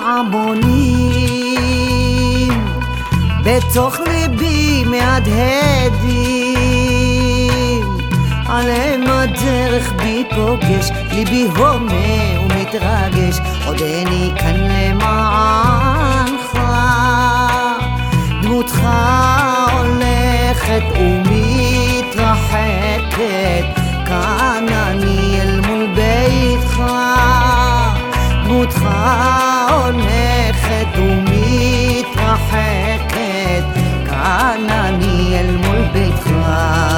פעמונים, בתוך ליבי מהדהדים, עליהם הדרך בי פוגש, ליבי הומה ומתרגש, עודני כאן למענך, דמותך הולכת ומתרחקת, כאן אני אל מול ביתך. דמותך הולכת ומתרחקת, כאן אני אל מול ביתך.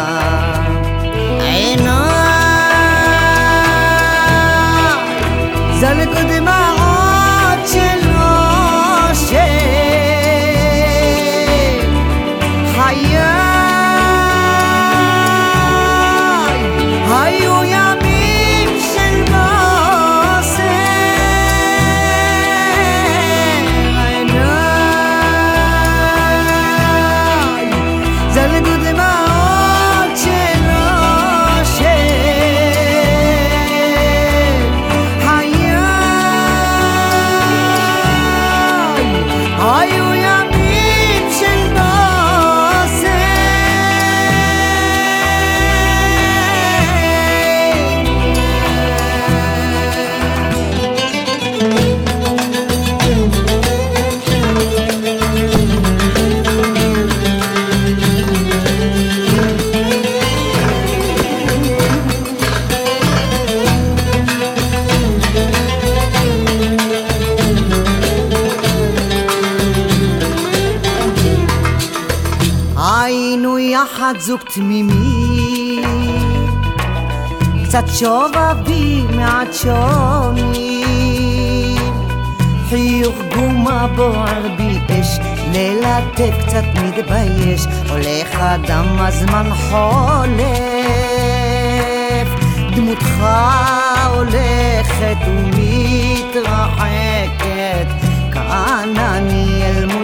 מעט שונים, חיוך גומה בוער בי אש, ללטף קצת מתבייש, הולך אדם הזמן חולף, דמותך הולכת ומתרחקת, כאן אני אל מול.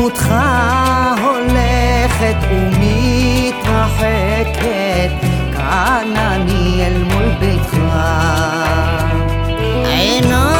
דמותך הולכת ומתרחקת, כאן אני אל מול ביתך. עיניי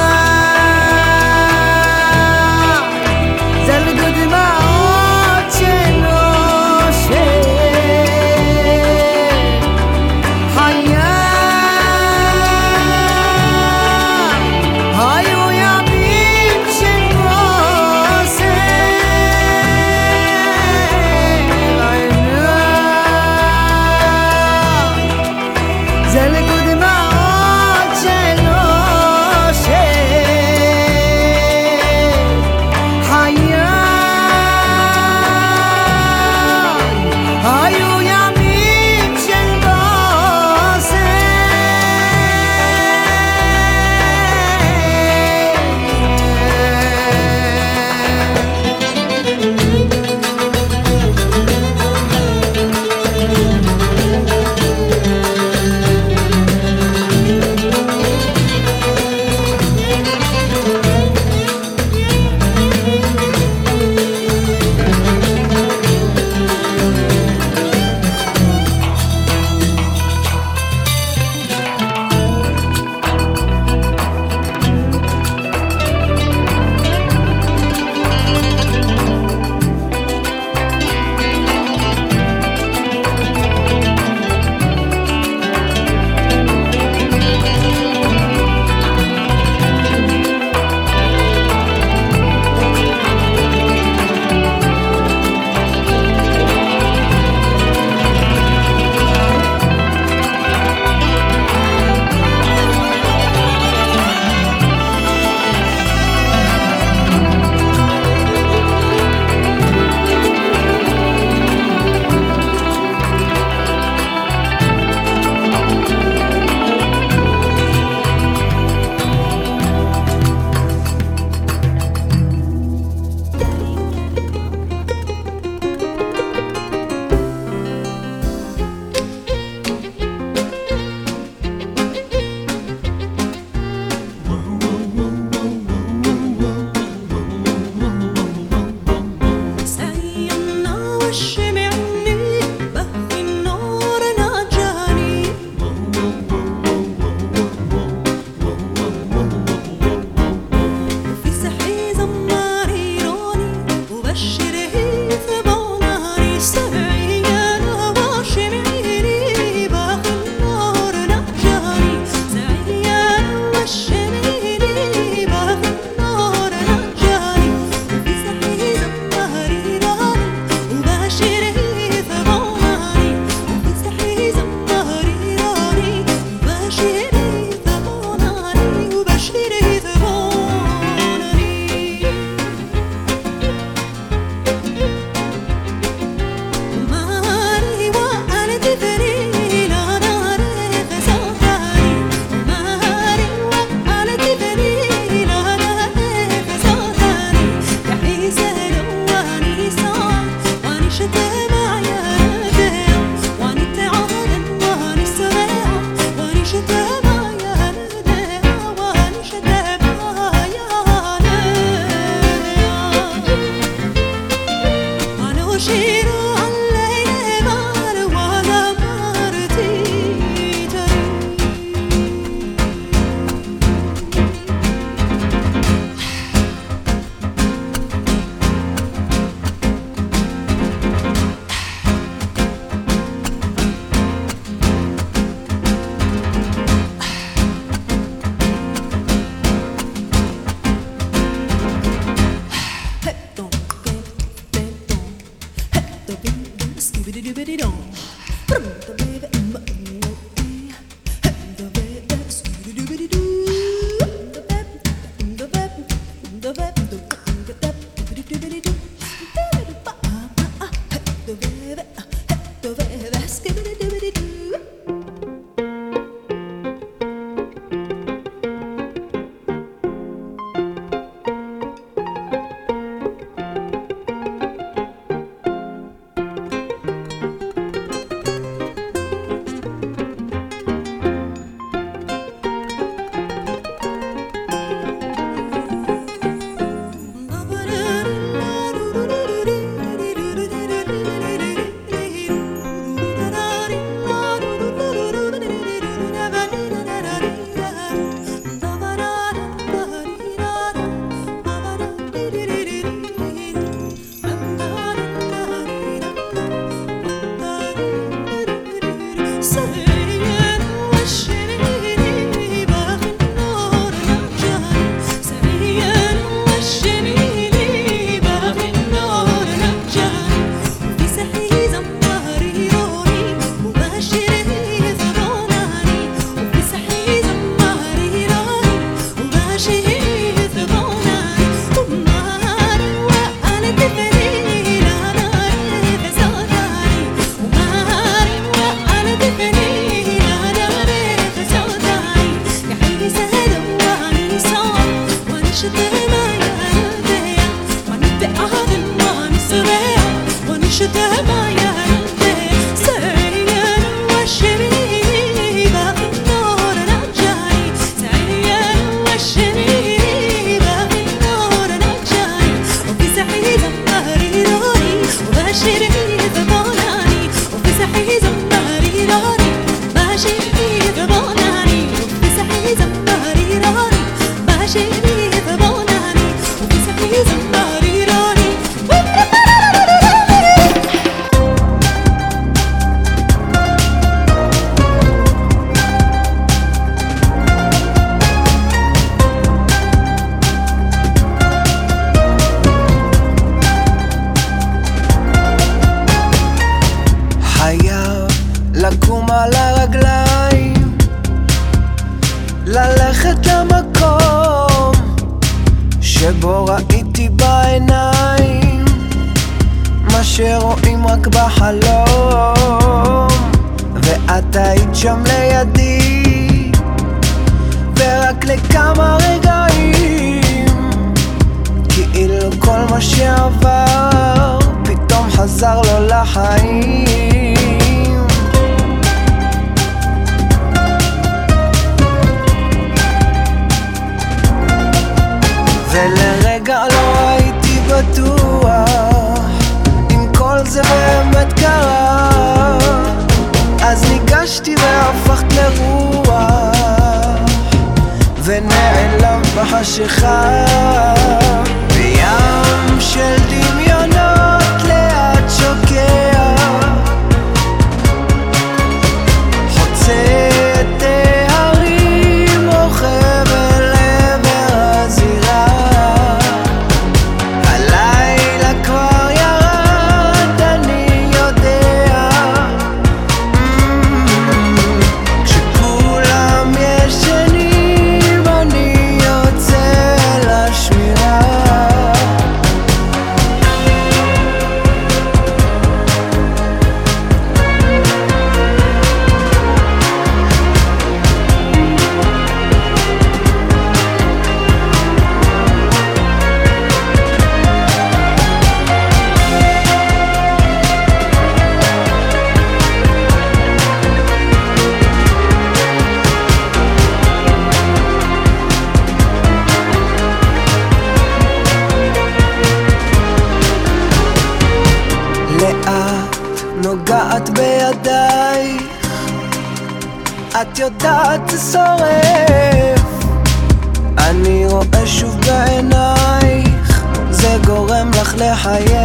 Yeah.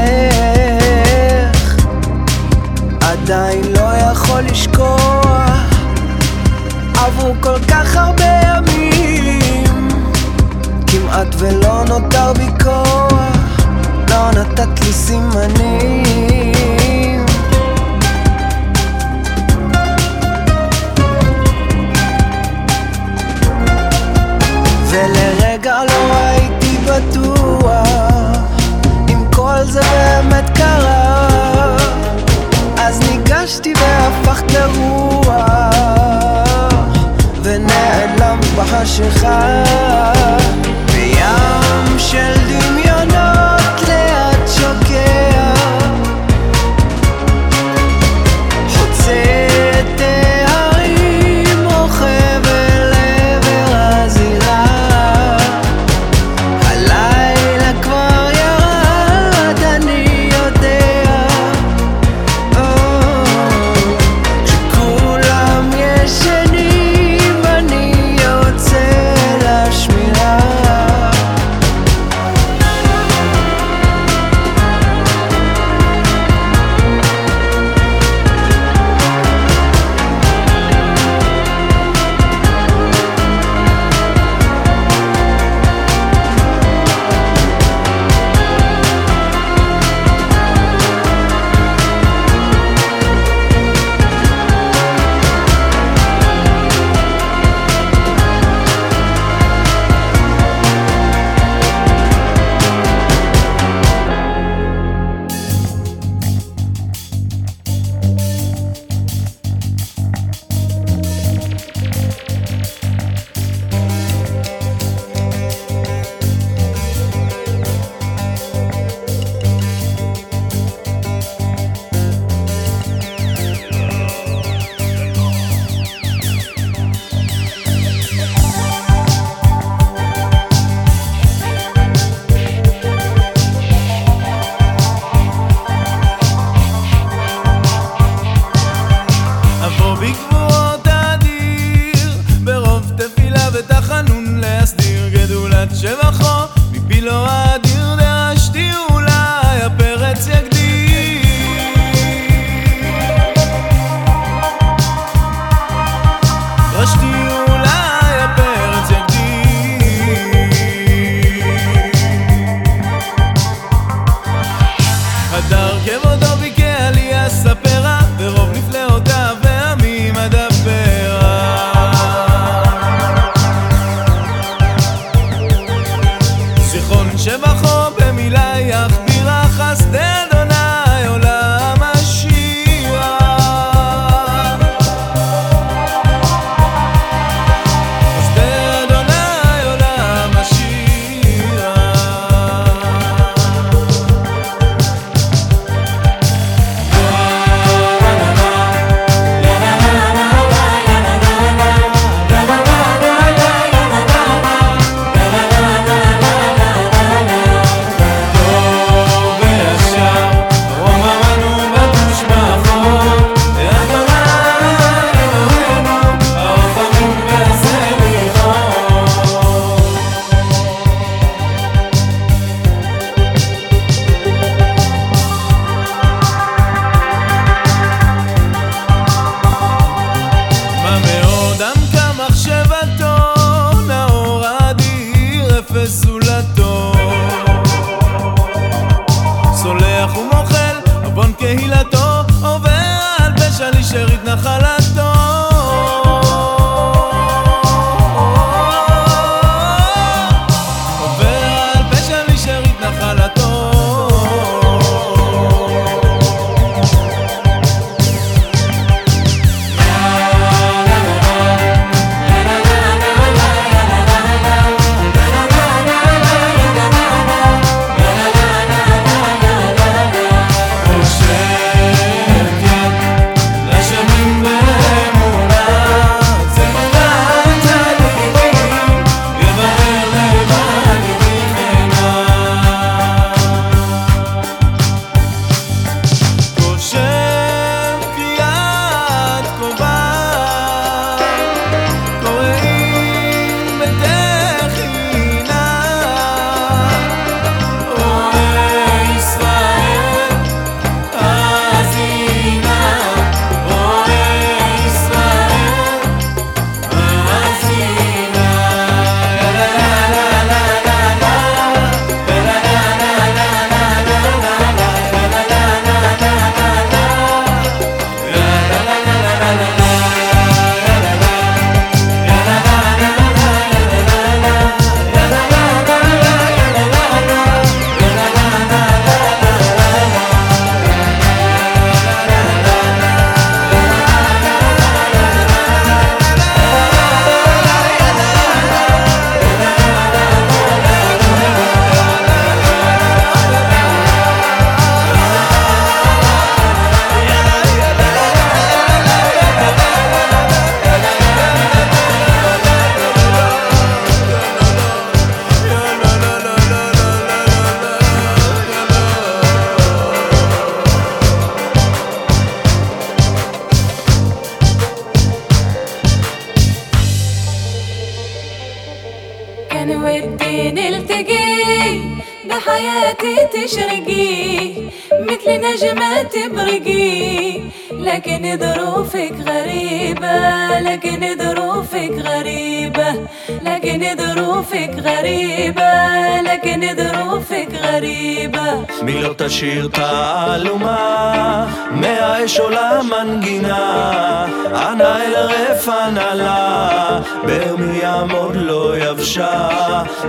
שיר תעלומה, מהאש עולה מנגינה, ענה אל רפנלה, הנעלה, ברמיים עוד לא יבשה,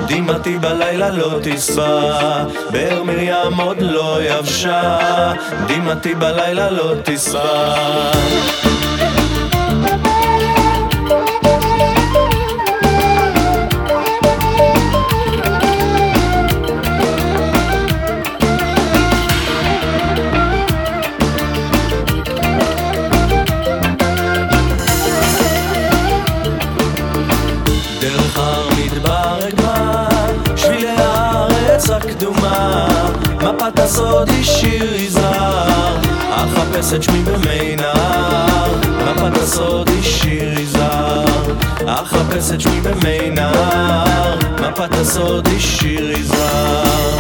דמעתי בלילה לא תשבע, ברמיים עוד לא יבשה, דמעתי בלילה לא תשבע. Kesset schmi be meina Na patasot ish shir izar Acha kesset schmi be meina Na patasot ish izar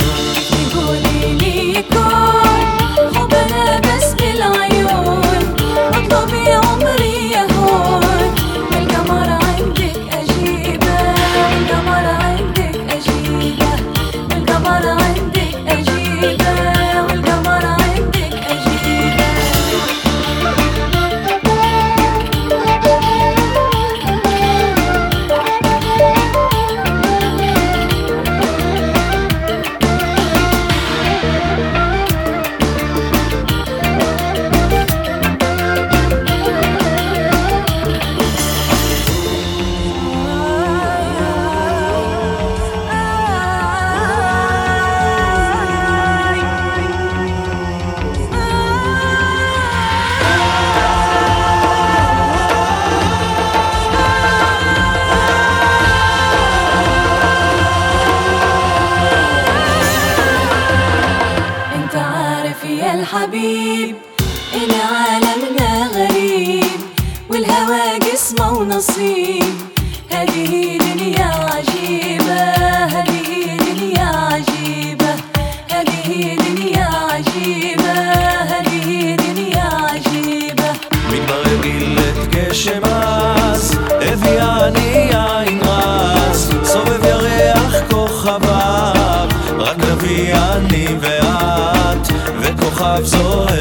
love so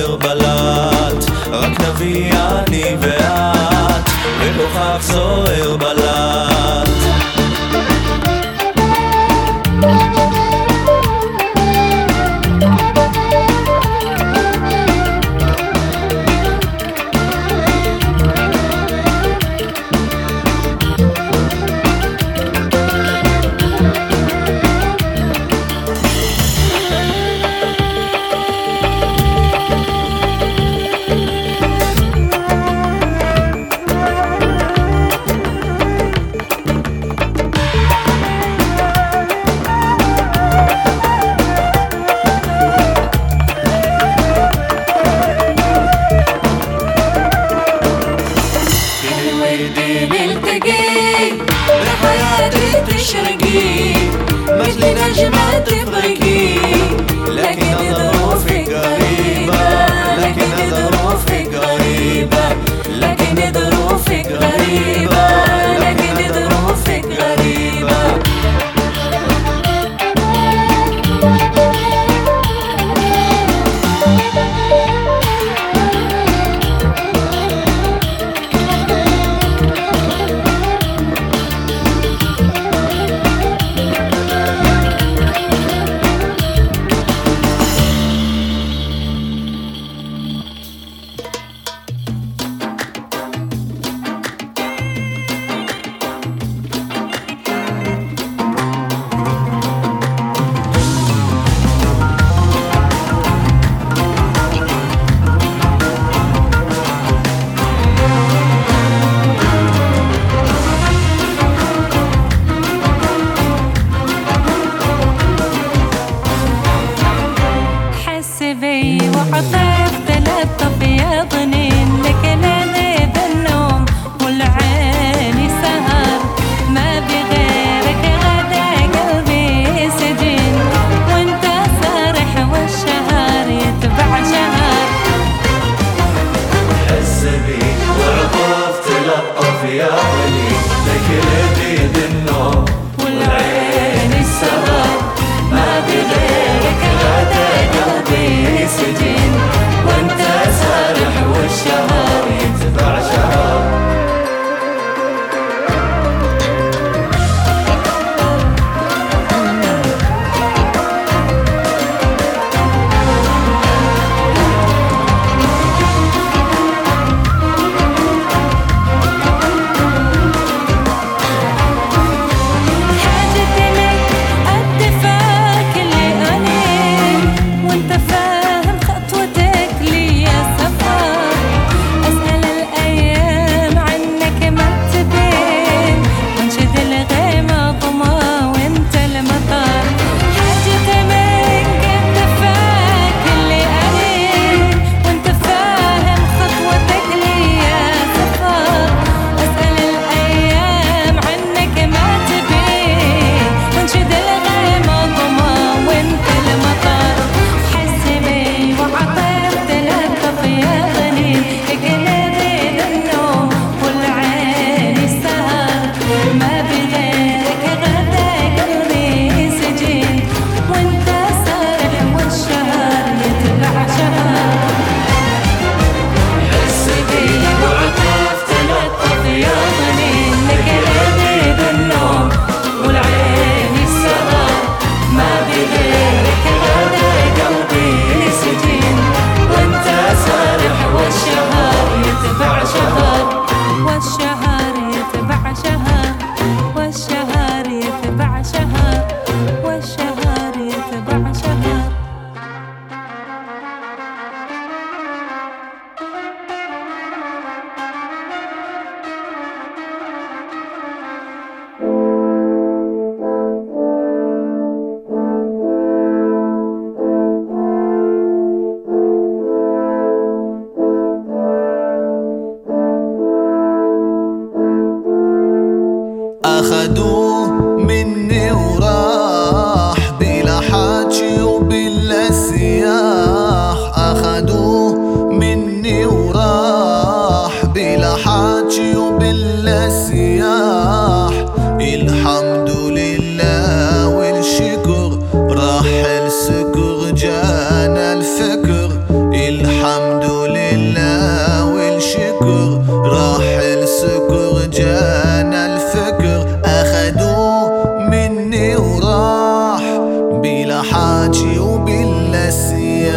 حاجي وبالاسياح